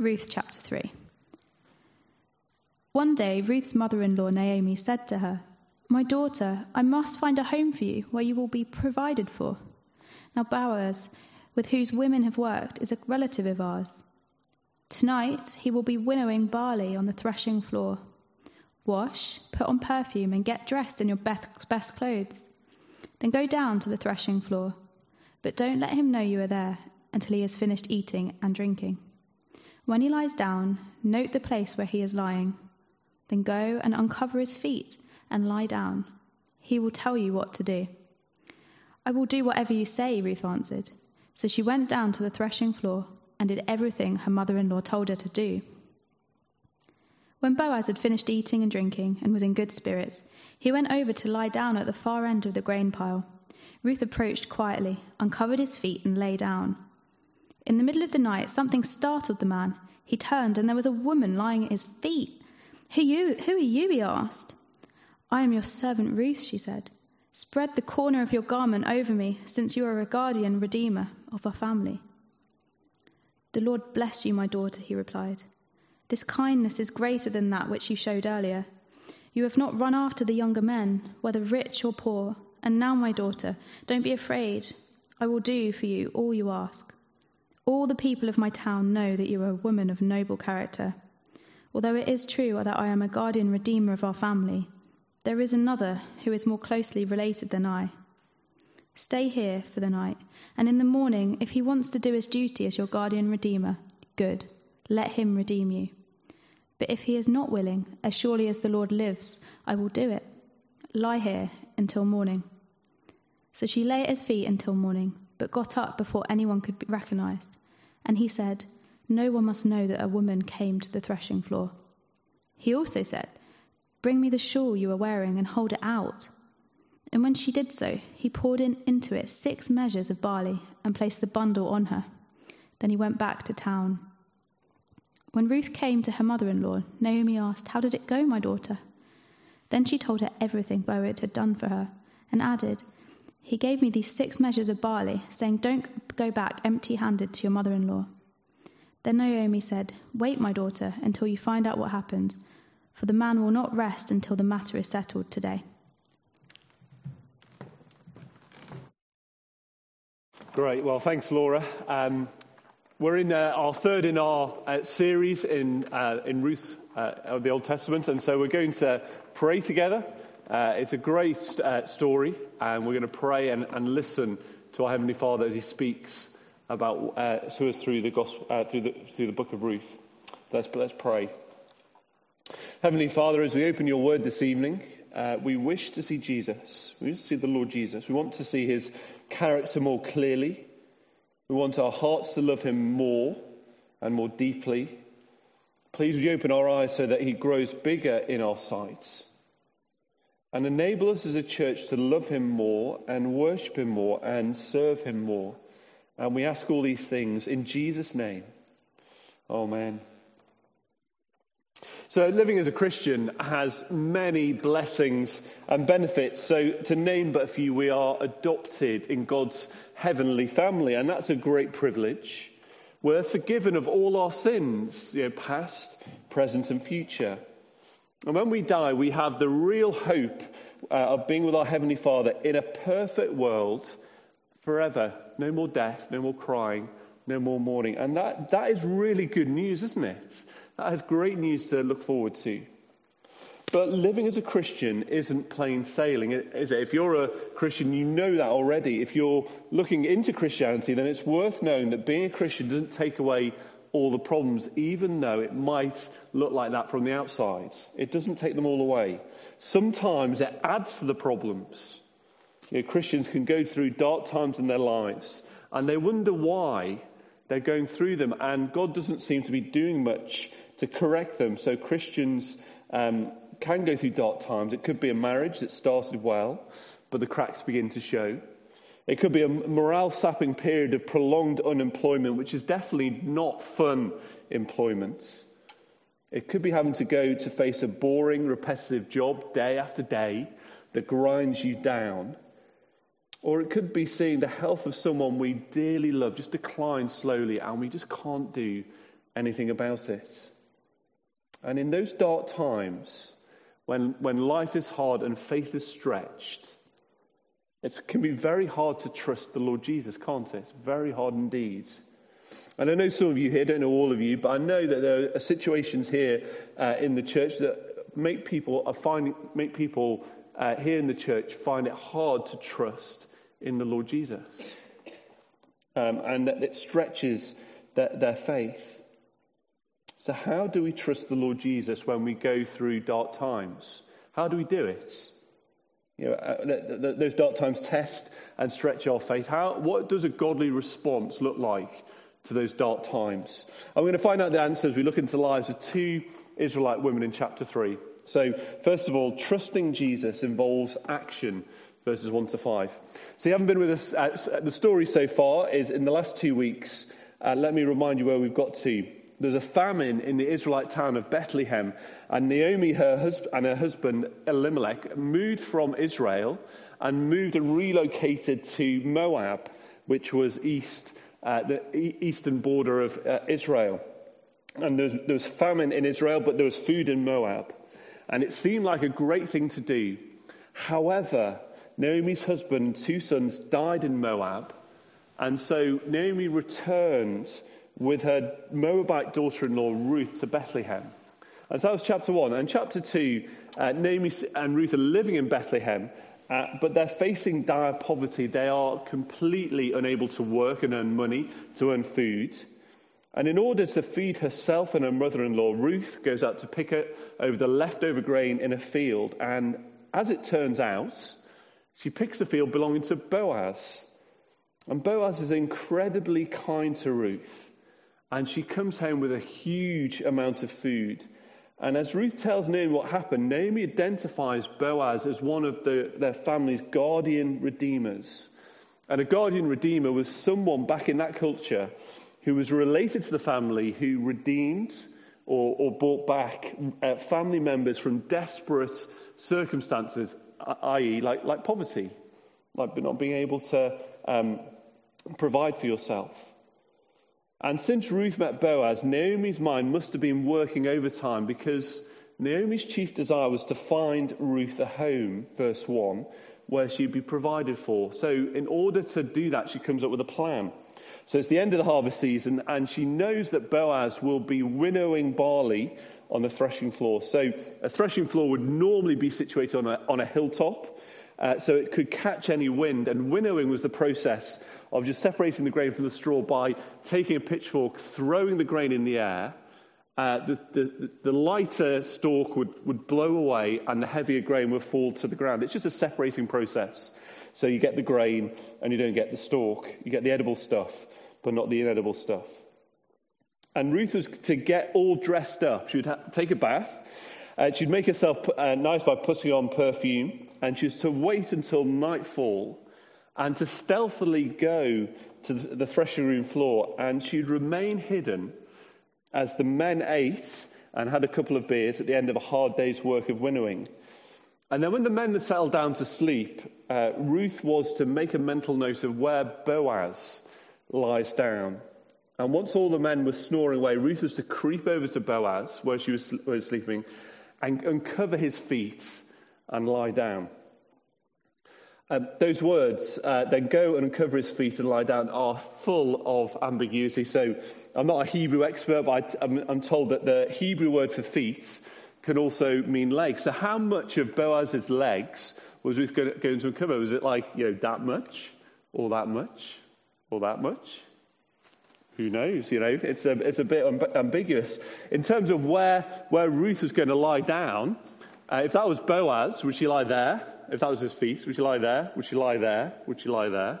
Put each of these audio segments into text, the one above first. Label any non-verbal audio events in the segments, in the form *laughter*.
Ruth chapter 3. One day, Ruth's mother in law, Naomi, said to her, My daughter, I must find a home for you where you will be provided for. Now, Boaz, with whose women have worked, is a relative of ours. Tonight, he will be winnowing barley on the threshing floor. Wash, put on perfume, and get dressed in your best clothes. Then go down to the threshing floor. But don't let him know you are there until he has finished eating and drinking. When he lies down, note the place where he is lying. Then go and uncover his feet and lie down. He will tell you what to do. I will do whatever you say, Ruth answered. So she went down to the threshing floor and did everything her mother in law told her to do. When Boaz had finished eating and drinking and was in good spirits, he went over to lie down at the far end of the grain pile. Ruth approached quietly, uncovered his feet, and lay down. In the middle of the night, something startled the man. He turned, and there was a woman lying at his feet. Who, you, who are you? he asked. I am your servant Ruth, she said. Spread the corner of your garment over me, since you are a guardian redeemer of our family. The Lord bless you, my daughter, he replied. This kindness is greater than that which you showed earlier. You have not run after the younger men, whether rich or poor. And now, my daughter, don't be afraid. I will do for you all you ask. All the people of my town know that you are a woman of noble character. Although it is true that I am a guardian redeemer of our family, there is another who is more closely related than I. Stay here for the night, and in the morning, if he wants to do his duty as your guardian redeemer, good, let him redeem you. But if he is not willing, as surely as the Lord lives, I will do it. Lie here until morning. So she lay at his feet until morning but got up before anyone could be recognized. And he said, No one must know that a woman came to the threshing floor. He also said, Bring me the shawl you are wearing and hold it out. And when she did so, he poured in into it six measures of barley and placed the bundle on her. Then he went back to town. When Ruth came to her mother in law, Naomi asked, How did it go, my daughter? Then she told her everything Boaz had done for her, and added, he gave me these six measures of barley, saying, Don't go back empty handed to your mother in law. Then Naomi said, Wait, my daughter, until you find out what happens, for the man will not rest until the matter is settled today. Great. Well, thanks, Laura. Um, we're in uh, our third in our uh, series in, uh, in Ruth uh, of the Old Testament, and so we're going to pray together. Uh, it's a great uh, story, and we're going to pray and, and, listen to our Heavenly Father as He speaks about uh, to us through the gospel, uh, through the through the book of Ruth. So let's let's pray. Heavenly Father, as we open Your Word this evening, uh, we wish to see Jesus. We wish to see the Lord Jesus. We want to see His character more clearly. We want our hearts to love Him more and more deeply. Please, would you open our eyes so that He grows bigger in our sight and enable us as a church to love him more and worship him more and serve him more. And we ask all these things in Jesus' name. Amen. So, living as a Christian has many blessings and benefits. So, to name but a few, we are adopted in God's heavenly family, and that's a great privilege. We're forgiven of all our sins, you know, past, present, and future. And when we die, we have the real hope uh, of being with our Heavenly Father in a perfect world forever. No more death, no more crying, no more mourning. And that, that is really good news, isn't it? That is great news to look forward to. But living as a Christian isn't plain sailing, is it? If you're a Christian, you know that already. If you're looking into Christianity, then it's worth knowing that being a Christian doesn't take away all the problems, even though it might look like that from the outside. It doesn't take them all away. Sometimes it adds to the problems. You know, Christians can go through dark times in their lives and they wonder why they're going through them, and God doesn't seem to be doing much to correct them. So Christians um, can go through dark times. It could be a marriage that started well, but the cracks begin to show. It could be a morale sapping period of prolonged unemployment, which is definitely not fun employment. It could be having to go to face a boring, repetitive job day after day that grinds you down. Or it could be seeing the health of someone we dearly love just decline slowly and we just can't do anything about it. And in those dark times, when, when life is hard and faith is stretched, it can be very hard to trust the Lord Jesus, can't it? It's very hard indeed. And I know some of you here, don't know all of you, but I know that there are situations here uh, in the church that make people are finding, make people uh, here in the church find it hard to trust in the Lord Jesus, um, and that it stretches their, their faith. So, how do we trust the Lord Jesus when we go through dark times? How do we do it? You know, uh, those dark times test and stretch our faith. How, what does a godly response look like to those dark times? I'm going to find out the answer as we look into the lives of two Israelite women in chapter 3. So, first of all, trusting Jesus involves action, verses 1 to 5. So, you haven't been with us, at, the story so far is in the last two weeks. Uh, let me remind you where we've got to. There's a famine in the Israelite town of Bethlehem, and Naomi her hus- and her husband Elimelech moved from Israel and moved and relocated to Moab, which was east, uh, the eastern border of uh, Israel. And there was, there was famine in Israel, but there was food in Moab. And it seemed like a great thing to do. However, Naomi's husband and two sons died in Moab, and so Naomi returned with her Moabite daughter in law, Ruth, to Bethlehem. And so that was chapter one. And chapter two, uh, Naomi and Ruth are living in Bethlehem, uh, but they're facing dire poverty. They are completely unable to work and earn money to earn food. And in order to feed herself and her mother in law, Ruth goes out to pick up over the leftover grain in a field. And as it turns out, she picks a field belonging to Boaz. And Boaz is incredibly kind to Ruth. And she comes home with a huge amount of food. And as Ruth tells Naomi what happened, Naomi identifies Boaz as one of the, their family's guardian redeemers. And a guardian redeemer was someone back in that culture who was related to the family who redeemed or, or brought back uh, family members from desperate circumstances, i.e., like, like poverty, like not being able to um, provide for yourself. And since Ruth met Boaz, Naomi's mind must have been working overtime because Naomi's chief desire was to find Ruth a home, verse 1, where she'd be provided for. So, in order to do that, she comes up with a plan. So, it's the end of the harvest season, and she knows that Boaz will be winnowing barley on the threshing floor. So, a threshing floor would normally be situated on a, on a hilltop, uh, so it could catch any wind, and winnowing was the process of just separating the grain from the straw by taking a pitchfork, throwing the grain in the air. Uh, the, the, the, lighter stalk would, would blow away and the heavier grain would fall to the ground. It's just a separating process. So you get the grain and you don't get the stalk. You get the edible stuff, but not the inedible stuff. And Ruth was to get all dressed up. She would ha- take a bath. Uh, she'd make herself uh, nice by putting on perfume. And she was to wait until nightfall and to stealthily go to the threshing room floor, and she'd remain hidden as the men ate and had a couple of beers at the end of a hard day's work of winnowing. And then when the men had settled down to sleep, uh, Ruth was to make a mental note of where Boaz lies down. And once all the men were snoring away, Ruth was to creep over to Boaz, where she was, was sleeping, and uncover his feet and lie down. Um, those words, uh, then go and uncover his feet and lie down, are full of ambiguity. So I'm not a Hebrew expert, but I, am told that the Hebrew word for feet can also mean legs. So how much of Boaz's legs was Ruth going, to uncover? Was it like, you know, that much, or that much, or that much? Who knows? You know, it's a, it's a bit ambiguous. In terms of where, where Ruth was going to lie down, uh, if that was Boaz, would she lie there? If that was his feast, would she lie there? Would she lie there? Would she lie there?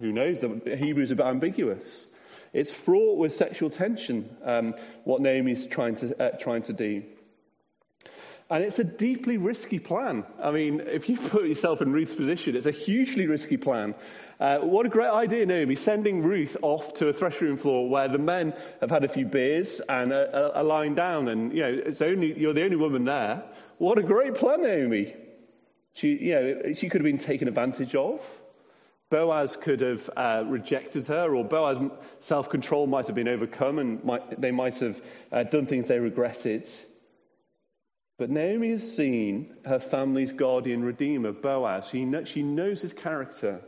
Who knows? The Hebrew is a bit ambiguous. It's fraught with sexual tension, um, what Naomi's trying to, uh, trying to do. And it's a deeply risky plan. I mean, if you put yourself in Ruth's position, it's a hugely risky plan. Uh, what a great idea, Naomi, sending Ruth off to a threshing floor where the men have had a few beers and are, are lying down, and you know it's only you're the only woman there. What a great plan, Naomi. She, you know, she could have been taken advantage of. Boaz could have uh, rejected her, or Boaz's self control might have been overcome and might, they might have uh, done things they regretted. But Naomi has seen her family's guardian redeemer, Boaz. She, know, she knows his character.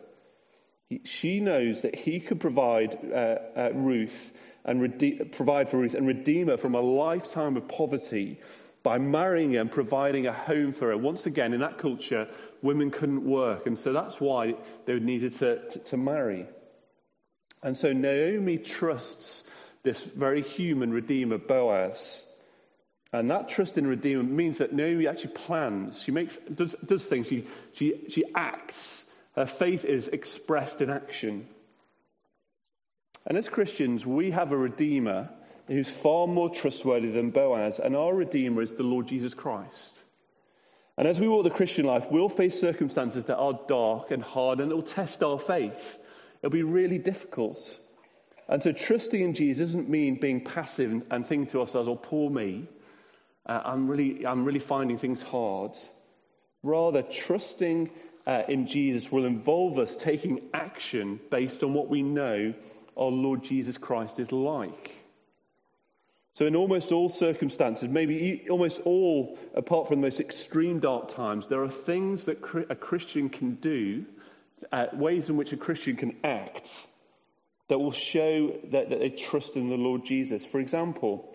He, she knows that he could provide uh, uh Ruth and rede- provide for Ruth and redeem her from a lifetime of poverty by marrying her and providing a home for her. Once again, in that culture, women couldn't work, and so that's why they needed to, to, to marry. And so Naomi trusts this very human redeemer, Boaz. And that trust in Redeemer means that Naomi actually plans. She makes, does, does things. She, she, she acts. Her faith is expressed in action. And as Christians, we have a Redeemer who's far more trustworthy than Boaz, and our Redeemer is the Lord Jesus Christ. And as we walk the Christian life, we'll face circumstances that are dark and hard, and it'll test our faith. It'll be really difficult. And so trusting in Jesus doesn't mean being passive and thinking to ourselves, oh, poor me. Uh, I'm, really, I'm really finding things hard. Rather, trusting uh, in Jesus will involve us taking action based on what we know our Lord Jesus Christ is like. So, in almost all circumstances, maybe almost all, apart from the most extreme dark times, there are things that a Christian can do, uh, ways in which a Christian can act, that will show that, that they trust in the Lord Jesus. For example,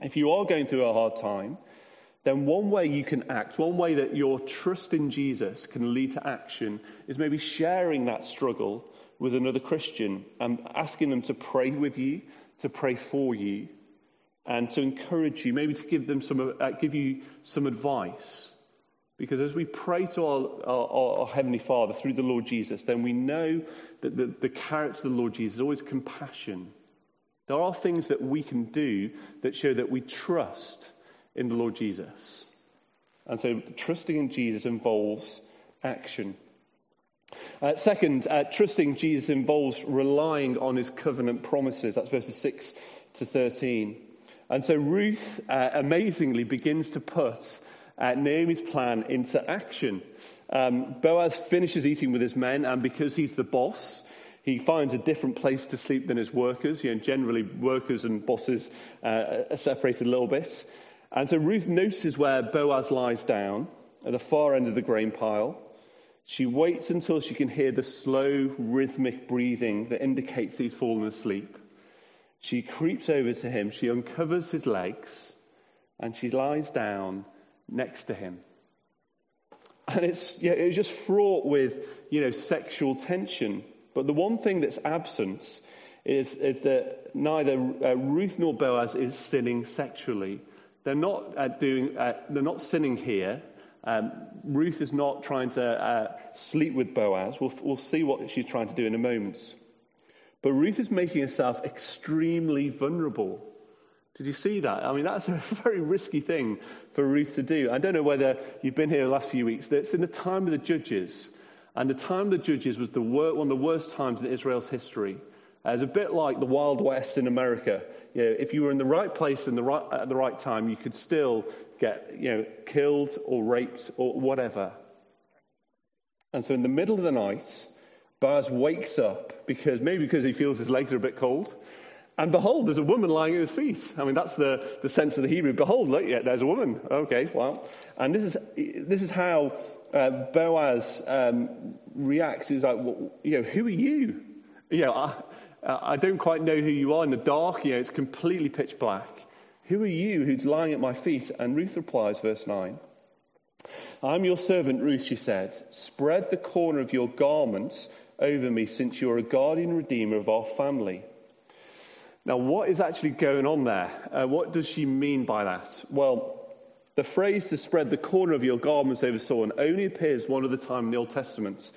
if you are going through a hard time, then one way you can act, one way that your trust in Jesus can lead to action, is maybe sharing that struggle with another Christian and asking them to pray with you, to pray for you and to encourage you, maybe to give them some, uh, give you some advice. Because as we pray to our, our, our, Heavenly Father through the Lord Jesus, then we know that the, the character of the Lord Jesus is always compassion. There are things that we can do that show that we trust in the Lord Jesus. And so trusting in Jesus involves action. Uh, second, uh, trusting Jesus involves relying on his covenant promises. That's verses 6 to 13. And so Ruth uh, amazingly begins to put uh, Naomi's plan into action. Um, Boaz finishes eating with his men, and because he's the boss, he finds a different place to sleep than his workers. You know, generally, workers and bosses uh, are separated a little bit. And so Ruth notices where Boaz lies down at the far end of the grain pile. She waits until she can hear the slow, rhythmic breathing that indicates he's fallen asleep. She creeps over to him, she uncovers his legs, and she lies down next to him. And it's, yeah, it's just fraught with, you know, sexual tension. But the one thing that's absent is, is that neither uh, Ruth nor Boaz is sinning sexually. They're not uh, doing, uh, they're not sinning here. Um, Ruth is not trying to uh, sleep with Boaz. We'll, we'll see what she's trying to do in a moment. But Ruth is making herself extremely vulnerable. Did you see that? I mean, that's a *laughs* very risky thing for Ruth to do. I don't know whether you've been here the last few weeks. It's in the time of the judges. And the time of the judges was the wor- one of the worst times in Israel's history. Uh, it's a bit like the Wild West in America. You know, if you were in the right place in the right, at the right time, you could still get you know, killed or raped or whatever. And so in the middle of the night, Boaz wakes up because maybe because he feels his legs are a bit cold. And behold, there's a woman lying at his feet. I mean, that's the, the sense of the Hebrew. Behold, look, yeah, there's a woman. Okay, well. And this is, this is how uh, Boaz um, reacts. He's like, well, you know, who are you? You know, I, I don't quite know who you are in the dark. You know, it's completely pitch black. Who are you who's lying at my feet? And Ruth replies, verse 9. I'm your servant, Ruth, she said. Spread the corner of your garments over me since you're a guardian redeemer of our family. Now, what is actually going on there? Uh, what does she mean by that? Well, the phrase to spread the corner of your garments over someone only appears one other time in the Old Testament.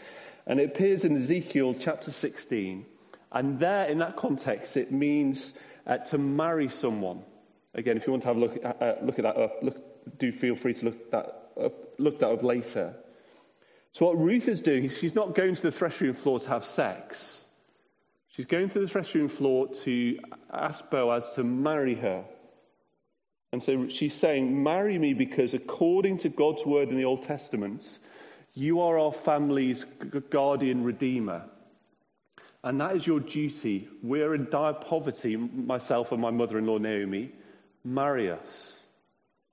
And it appears in Ezekiel chapter 16. And there, in that context, it means uh, to marry someone. Again, if you want to have a look, uh, look at that up, look, do feel free to look that up, look that up later. So, what Ruth is doing is she's not going to the threshing floor to have sex. She's going to the threshing floor to ask Boaz to marry her. And so she's saying, Marry me because according to God's word in the Old Testament, you are our family's guardian redeemer. And that is your duty. We're in dire poverty, myself and my mother in law, Naomi. Marry us.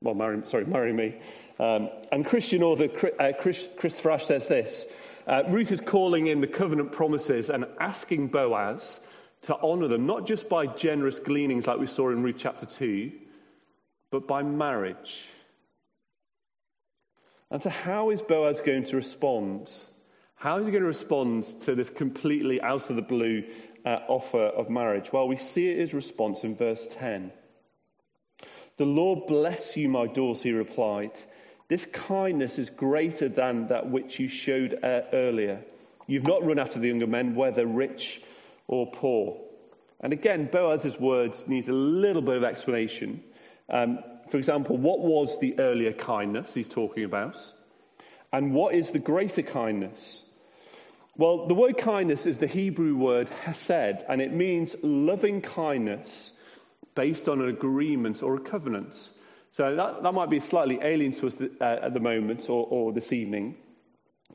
Well, marry, sorry, marry me. Um, and Christian author uh, Chris, Christopher Ash says this uh, Ruth is calling in the covenant promises and asking Boaz to honour them, not just by generous gleanings like we saw in Ruth chapter 2, but by marriage. And so, how is Boaz going to respond? How is he going to respond to this completely out of the blue uh, offer of marriage? Well, we see his response in verse 10. The Lord bless you, my daughter, he replied. This kindness is greater than that which you showed uh, earlier. You've not run after the younger men, whether rich or poor. And again, Boaz's words need a little bit of explanation. Um, for example, what was the earlier kindness he's talking about? And what is the greater kindness? Well, the word kindness is the Hebrew word hesed, and it means loving kindness based on an agreement or a covenant. So that, that might be slightly alien to us uh, at the moment or, or this evening.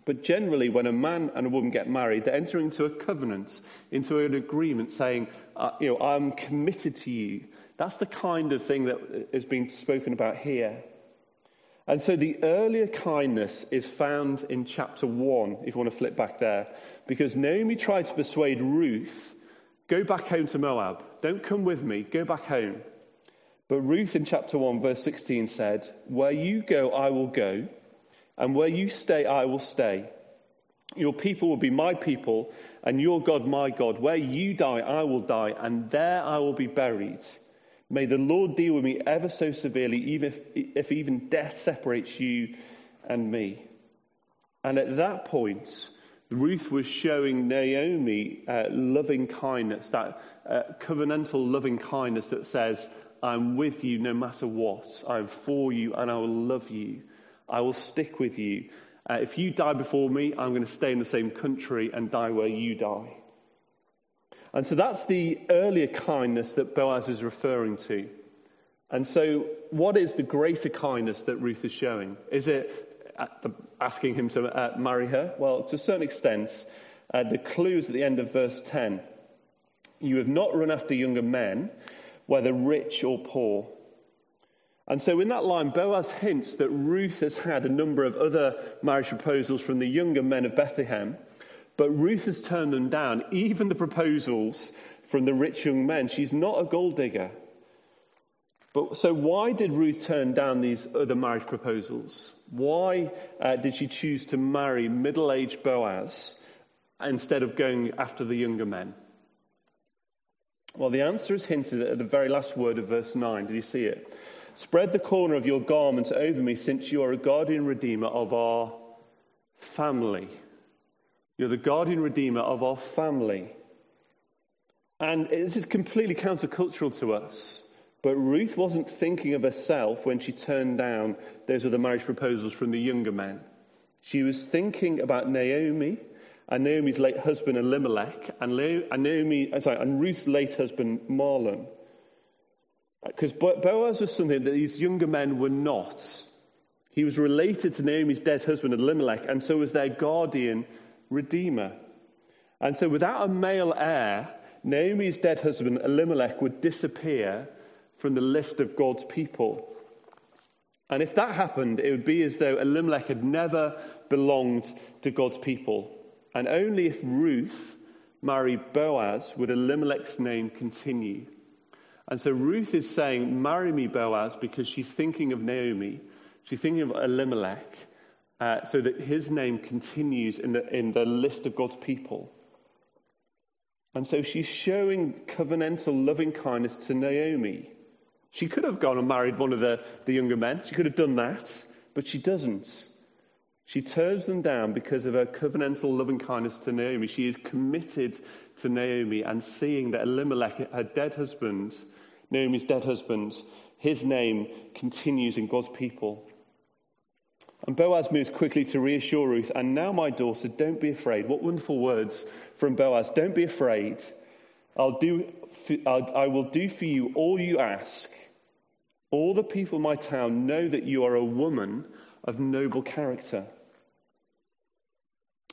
But generally, when a man and a woman get married, they're entering into a covenant, into an agreement saying, uh, you know, I'm committed to you. That's the kind of thing that is being spoken about here. And so the earlier kindness is found in chapter 1, if you want to flip back there, because Naomi tried to persuade Ruth, go back home to Moab. Don't come with me, go back home. But Ruth in chapter 1, verse 16 said, Where you go, I will go, and where you stay, I will stay. Your people will be my people, and your God my God. Where you die, I will die, and there I will be buried. May the Lord deal with me ever so severely, even if, if even death separates you and me. And at that point, Ruth was showing Naomi uh, loving kindness, that uh, covenantal loving kindness that says, I'm with you no matter what. I'm for you and I will love you. I will stick with you. Uh, if you die before me, I'm going to stay in the same country and die where you die. And so that's the earlier kindness that Boaz is referring to. And so, what is the greater kindness that Ruth is showing? Is it uh, asking him to uh, marry her? Well, to a certain extent, uh, the clue is at the end of verse 10. You have not run after younger men, whether rich or poor. And so, in that line, Boaz hints that Ruth has had a number of other marriage proposals from the younger men of Bethlehem but Ruth has turned them down, even the proposals from the rich young men. She's not a gold digger. But so why did Ruth turn down these other marriage proposals? Why uh, did she choose to marry middle-aged Boaz instead of going after the younger men? Well, the answer is hinted at the very last word of verse 9. Did you see it? Spread the corner of your garment over me, since you are a guardian redeemer of our family. You're the guardian redeemer of our family. And this is completely countercultural to us. But Ruth wasn't thinking of herself when she turned down those other marriage proposals from the younger men. She was thinking about Naomi and Naomi's late husband Elimelech and, Naomi, uh, sorry, and Ruth's late husband Mahlon. Because Boaz was something that these younger men were not. He was related to Naomi's dead husband Elimelech, and so was their guardian redeemer. And so, without a male heir, Naomi's dead husband Elimelech would disappear from the list of God's people. And if that happened, it would be as though Elimelech had never belonged to God's people. And only if Ruth married Boaz would Elimelech's name continue. And so Ruth is saying, Marry me, Boaz, because she's thinking of Naomi. She's thinking of Elimelech uh, so that his name continues in the, in the list of God's people. And so she's showing covenantal loving kindness to Naomi. She could have gone and married one of the, the younger men. She could have done that, but she doesn't. She turns them down because of her covenantal loving kindness to Naomi. She is committed to Naomi and seeing that Elimelech, her dead husband, Naomi's dead husband, his name continues in God's people. And Boaz moves quickly to reassure Ruth, and now, my daughter, don't be afraid. What wonderful words from Boaz. Don't be afraid. I'll do, I will do for you all you ask. All the people in my town know that you are a woman of noble character.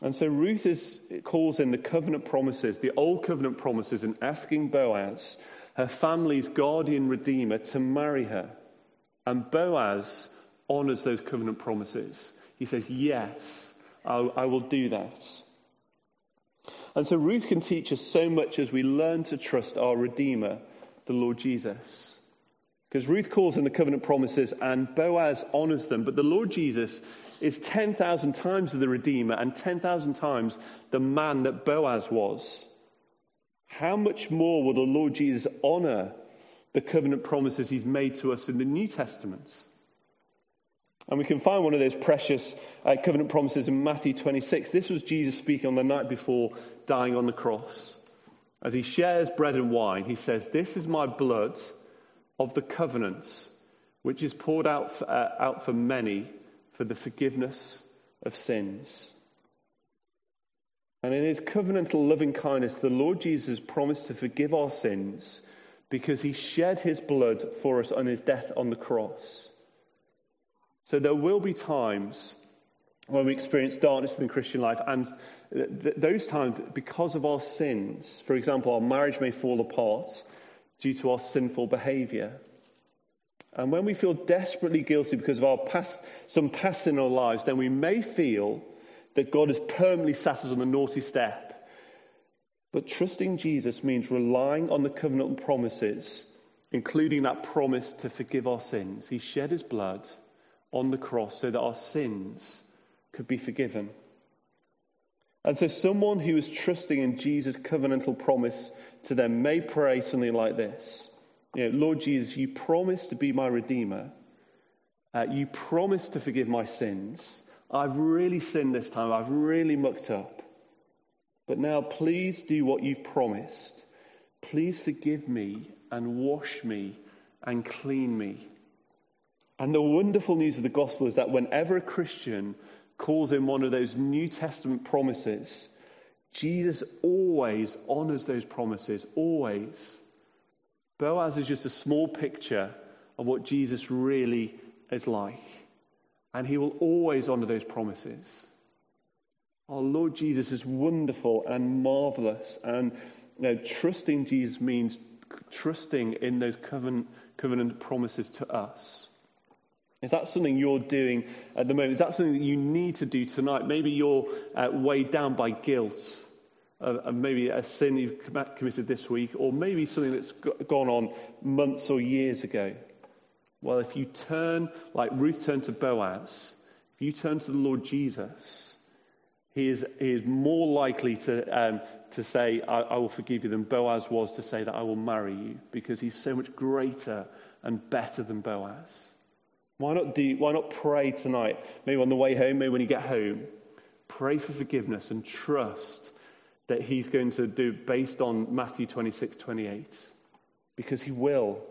And so Ruth is, calls in the covenant promises, the old covenant promises, and asking Boaz, her family's guardian redeemer, to marry her. And Boaz honors those covenant promises. He says, Yes, I, I will do that. And so Ruth can teach us so much as we learn to trust our Redeemer, the Lord Jesus. Because Ruth calls in the covenant promises and Boaz honors them, but the Lord Jesus is 10,000 times the Redeemer and 10,000 times the man that Boaz was. How much more will the Lord Jesus honor the covenant promises he's made to us in the New Testament? And we can find one of those precious uh, covenant promises in Matthew 26. This was Jesus speaking on the night before dying on the cross. As he shares bread and wine, he says, This is my blood of the covenants, which is poured out for, uh, out for many for the forgiveness of sins. And in his covenantal loving kindness, the Lord Jesus promised to forgive our sins because he shed his blood for us on his death on the cross. So there will be times when we experience darkness in the Christian life, and th- those times, because of our sins, for example, our marriage may fall apart, due to our sinful behavior. And when we feel desperately guilty because of our past, some past in our lives, then we may feel that God has permanently sat us on the naughty step. But trusting Jesus means relying on the covenant promises, including that promise to forgive our sins. He shed his blood on the cross so that our sins could be forgiven. And so, someone who is trusting in Jesus' covenantal promise to them may pray something like this you know, Lord Jesus, you promised to be my Redeemer. Uh, you promised to forgive my sins. I've really sinned this time. I've really mucked up. But now, please do what you've promised. Please forgive me and wash me and clean me. And the wonderful news of the gospel is that whenever a Christian calls in one of those New Testament promises, Jesus always honors those promises, always. Boaz is just a small picture of what Jesus really is like. And he will always honor those promises. Our Lord Jesus is wonderful and marvelous. And you know, trusting Jesus means trusting in those covenant, covenant promises to us. Is that something you're doing at the moment? Is that something that you need to do tonight? Maybe you're uh, weighed down by guilt of, maybe a sin you've committed this week, or maybe something that's gone on months or years ago. Well, if you turn, like Ruth turned to Boaz, if you turn to the Lord Jesus, he is, he is more likely to, um, to say, I, I will forgive you, than Boaz was to say that I will marry you, because he's so much greater and better than Boaz. Why not do, why not pray tonight? Maybe on the way home, maybe when you get home. Pray for forgiveness and trust that he's going to do based on Matthew 26, 28. Because he will.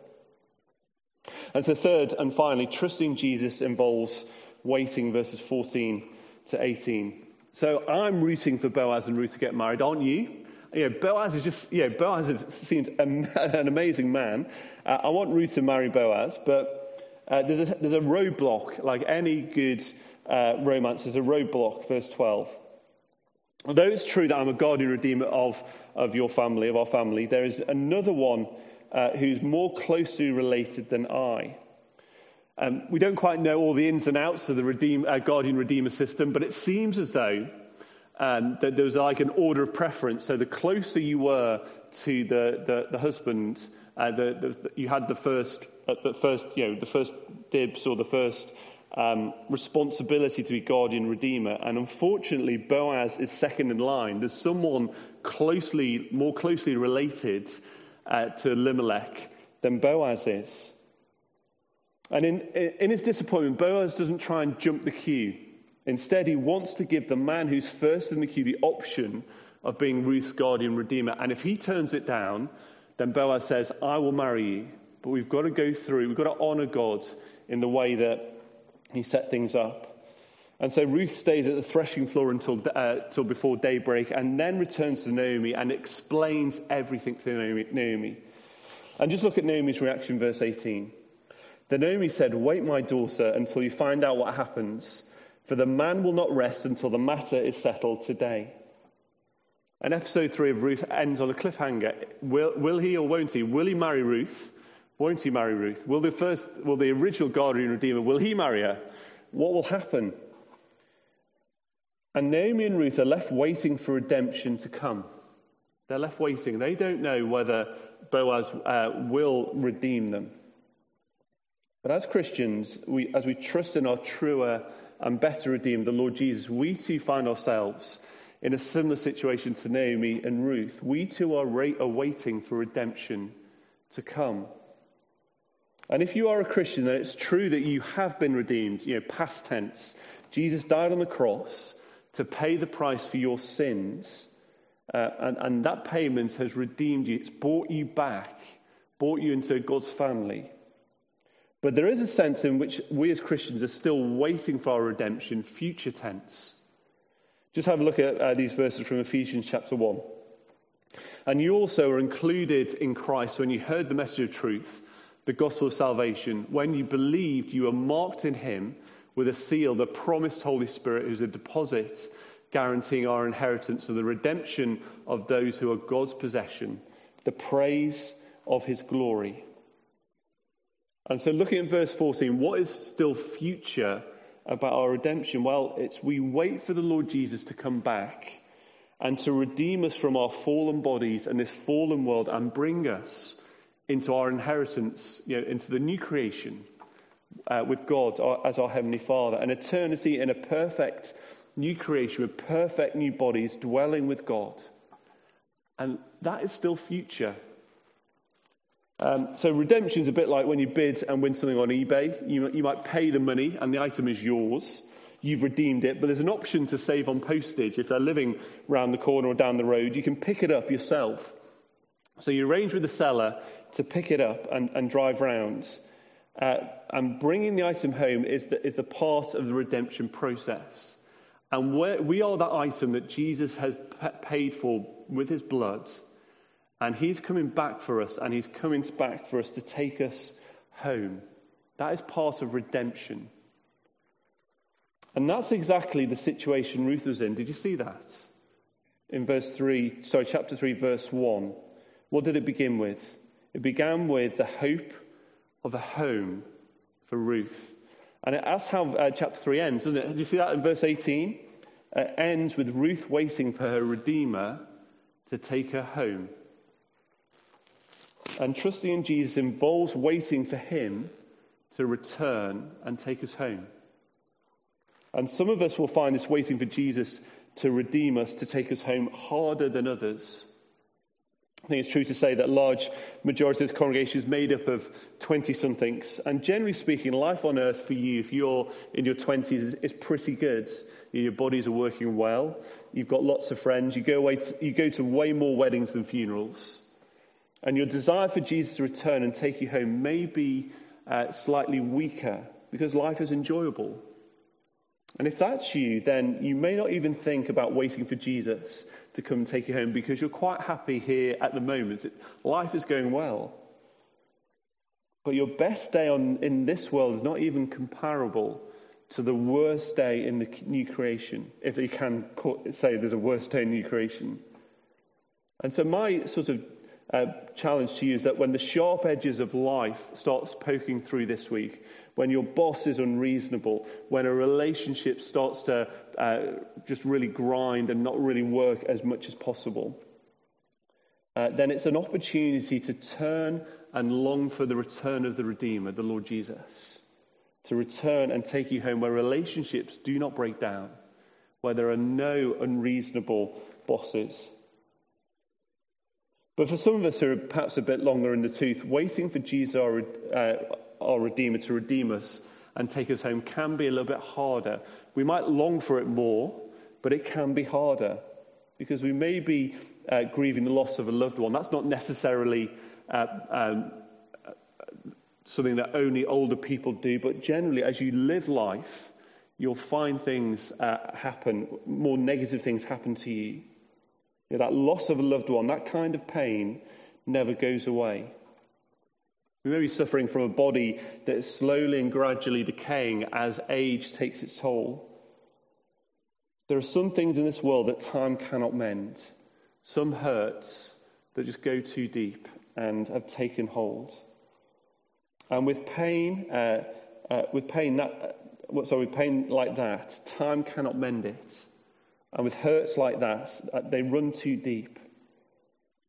And so, third and finally, trusting Jesus involves waiting, verses 14 to 18. So, I'm rooting for Boaz and Ruth to get married, aren't you? You know, Boaz is just, you know, Boaz seems *laughs* an amazing man. Uh, I want Ruth to marry Boaz, but uh, there's, a, there's a roadblock, like any good uh, romance, there's a roadblock, verse 12. Although it's true that I'm a guardian redeemer of, of your family, of our family, there is another one uh, who's more closely related than I. Um, we don't quite know all the ins and outs of the redeem, uh, guardian redeemer system, but it seems as though um, that there was like an order of preference. So the closer you were to the, the, the husband, uh, the, the, you had the first, uh, the first, you know, the first dibs or the first um, responsibility to be guardian redeemer. And unfortunately, Boaz is second in line. There's someone closely, more closely related uh, to Elimelech than Boaz is. And in, in his disappointment, Boaz doesn't try and jump the queue. Instead, he wants to give the man who's first in the queue the option of being Ruth's guardian redeemer. And if he turns it down, then Boaz says, I will marry you. But we've got to go through, we've got to honor God in the way that he set things up. And so Ruth stays at the threshing floor until, uh, until before daybreak and then returns to Naomi and explains everything to Naomi, Naomi. And just look at Naomi's reaction, verse 18. Then Naomi said, Wait, my daughter, until you find out what happens. For the man will not rest until the matter is settled today. And episode three of Ruth ends on a cliffhanger. Will, will he or won't he? Will he marry Ruth? Won't he marry Ruth? Will the first, will the original guardian redeemer, will he marry her? What will happen? And Naomi and Ruth are left waiting for redemption to come. They're left waiting. They don't know whether Boaz uh, will redeem them. But as Christians, we, as we trust in our truer and better Redeemer, the Lord Jesus, we too find ourselves in a similar situation to Naomi and Ruth. We too are, are waiting for redemption to come. And if you are a Christian, then it's true that you have been redeemed, you know, past tense. Jesus died on the cross to pay the price for your sins. Uh, and, and that payment has redeemed you. It's brought you back, brought you into God's family. But there is a sense in which we as Christians are still waiting for our redemption, future tense. Just have a look at uh, these verses from Ephesians chapter 1. And you also are included in Christ when you heard the message of truth, the gospel of salvation. When you believed, you were marked in Him with a seal, the promised Holy Spirit, who's a deposit guaranteeing our inheritance of the redemption of those who are God's possession, the praise of His glory. And so, looking at verse 14, what is still future about our redemption? Well, it's we wait for the Lord Jesus to come back and to redeem us from our fallen bodies and this fallen world and bring us into our inheritance, you know, into the new creation uh, with God as our Heavenly Father, an eternity in a perfect new creation with perfect new bodies dwelling with God. And that is still future. Um, so redemption is a bit like when you bid and win something on eBay. You, you might pay the money and the item is yours. You've redeemed it, but there's an option to save on postage. If they're living round the corner or down the road, you can pick it up yourself. So you arrange with the seller to pick it up and, and drive round. Uh, and bringing the item home is the, is the part of the redemption process. And we are that item that Jesus has paid for with his blood and he's coming back for us, and he's coming back for us to take us home. That is part of redemption. And that's exactly the situation Ruth was in. Did you see that? In verse 3, sorry, chapter 3, verse 1. What did it begin with? It began with the hope of a home for Ruth. And it that's how uh, chapter 3 ends, doesn't it? Did you see that in verse 18? It ends with Ruth waiting for her Redeemer to take her home. And trusting in Jesus involves waiting for Him to return and take us home. And some of us will find this waiting for Jesus to redeem us, to take us home, harder than others. I think it's true to say that a large majority of this congregation is made up of 20 somethings. And generally speaking, life on earth for you, if you're in your 20s, is, is pretty good. Your bodies are working well. You've got lots of friends. You go, away to, you go to way more weddings than funerals. And your desire for Jesus to return and take you home may be uh, slightly weaker because life is enjoyable. And if that's you, then you may not even think about waiting for Jesus to come and take you home because you're quite happy here at the moment. Life is going well. But your best day on, in this world is not even comparable to the worst day in the new creation, if you can say there's a worst day in the new creation. And so my sort of uh, challenge to you is that when the sharp edges of life starts poking through this week, when your boss is unreasonable, when a relationship starts to uh, just really grind and not really work as much as possible, uh, then it's an opportunity to turn and long for the return of the Redeemer, the Lord Jesus, to return and take you home where relationships do not break down, where there are no unreasonable bosses. But for some of us who are perhaps a bit longer in the tooth, waiting for Jesus, our, uh, our Redeemer, to redeem us and take us home can be a little bit harder. We might long for it more, but it can be harder because we may be uh, grieving the loss of a loved one. That's not necessarily uh, um, something that only older people do, but generally, as you live life, you'll find things uh, happen, more negative things happen to you. That loss of a loved one, that kind of pain never goes away. We may be suffering from a body that is slowly and gradually decaying as age takes its toll. There are some things in this world that time cannot mend, some hurts that just go too deep and have taken hold. And with pain, uh, uh, with pain that, uh, sorry, with pain like that, time cannot mend it. And with hurts like that, uh, they run too deep.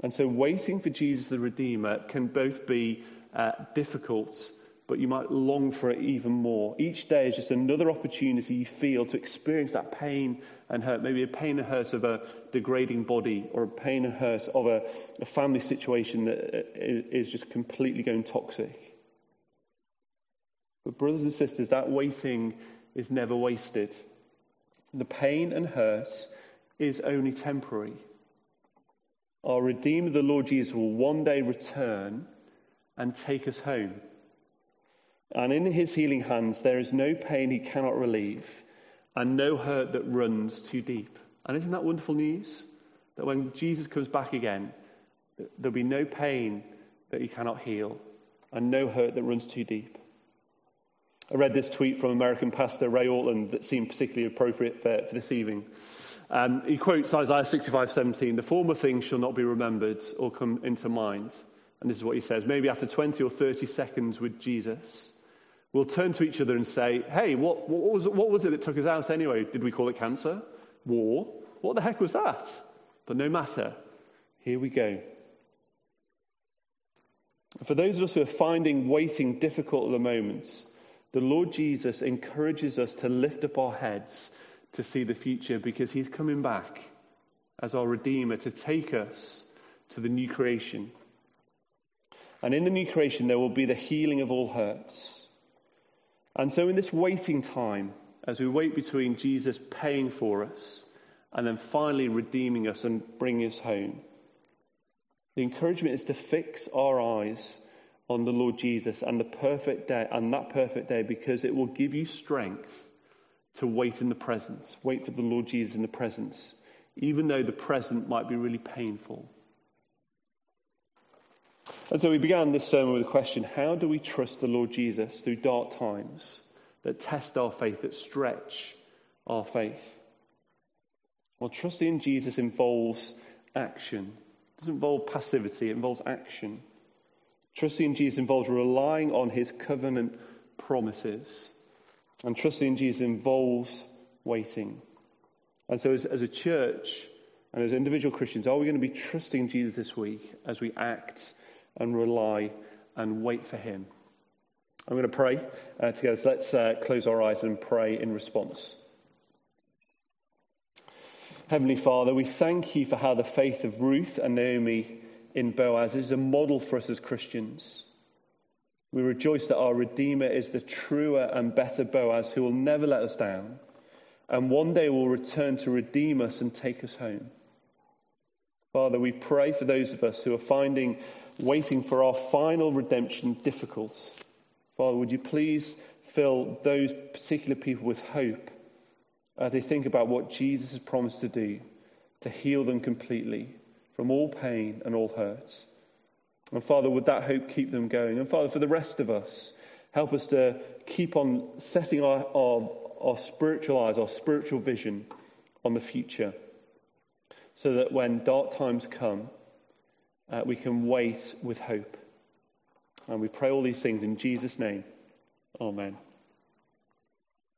And so, waiting for Jesus the Redeemer can both be uh, difficult, but you might long for it even more. Each day is just another opportunity you feel to experience that pain and hurt. Maybe a pain and hurt of a degrading body, or a pain and hurt of a, a family situation that uh, just completely going toxic. But, brothers and sisters, that waiting is never wasted. The pain and hurt is only temporary. Our Redeemer, the Lord Jesus, will one day return and take us home. And in his healing hands, there is no pain he cannot relieve and no hurt that runs too deep. And isn't that wonderful news? That when Jesus comes back again, there'll be no pain that he cannot heal and no hurt that runs too deep. I read this tweet from American pastor Ray Ortlund that seemed particularly appropriate for, for this evening. Um, he quotes Isaiah 65:17, "The former things shall not be remembered or come into mind." And this is what he says. Maybe after 20 or 30 seconds with Jesus, we'll turn to each other and say, "Hey, what, what, was, what was it that took us out anyway? Did we call it cancer? War? What the heck was that?" But no matter. Here we go. For those of us who are finding waiting difficult at the moment, the Lord Jesus encourages us to lift up our heads to see the future because he's coming back as our Redeemer to take us to the new creation. And in the new creation, there will be the healing of all hurts. And so, in this waiting time, as we wait between Jesus paying for us and then finally redeeming us and bringing us home, the encouragement is to fix our eyes on the Lord Jesus and the perfect day and that perfect day because it will give you strength to wait in the presence, wait for the Lord Jesus in the presence, even though the present might be really painful. And so we began this sermon with a question How do we trust the Lord Jesus through dark times that test our faith, that stretch our faith? Well, trusting in Jesus involves action. It doesn't involve passivity, it involves action. Trusting in Jesus involves relying on his covenant promises. And trusting in Jesus involves waiting. And so, as, as, a church and as individual Christians, are we going to be trusting Jesus this week as we act and rely and wait for him? I'm going to pray uh, together. So let's uh, close our eyes and pray in response. Heavenly Father, we thank you for how the faith of Ruth and Naomi in Boaz is a model for us as Christians. We rejoice that our Redeemer is the truer and better Boaz who will never let us down and one day will return to redeem us and take us home. Father, we pray for those of us who are finding waiting for our final redemption difficult. Father, would you please fill those particular people with hope as they think about what Jesus has promised to do to heal them completely from all pain and all hurts. And Father, would that hope keep them going? And Father, for the rest of us, help us to keep on setting our, our, our spiritual eyes, our spiritual vision on the future, so that when dark times come, uh, we can wait with hope. And we pray all these things in Jesus' name. Amen.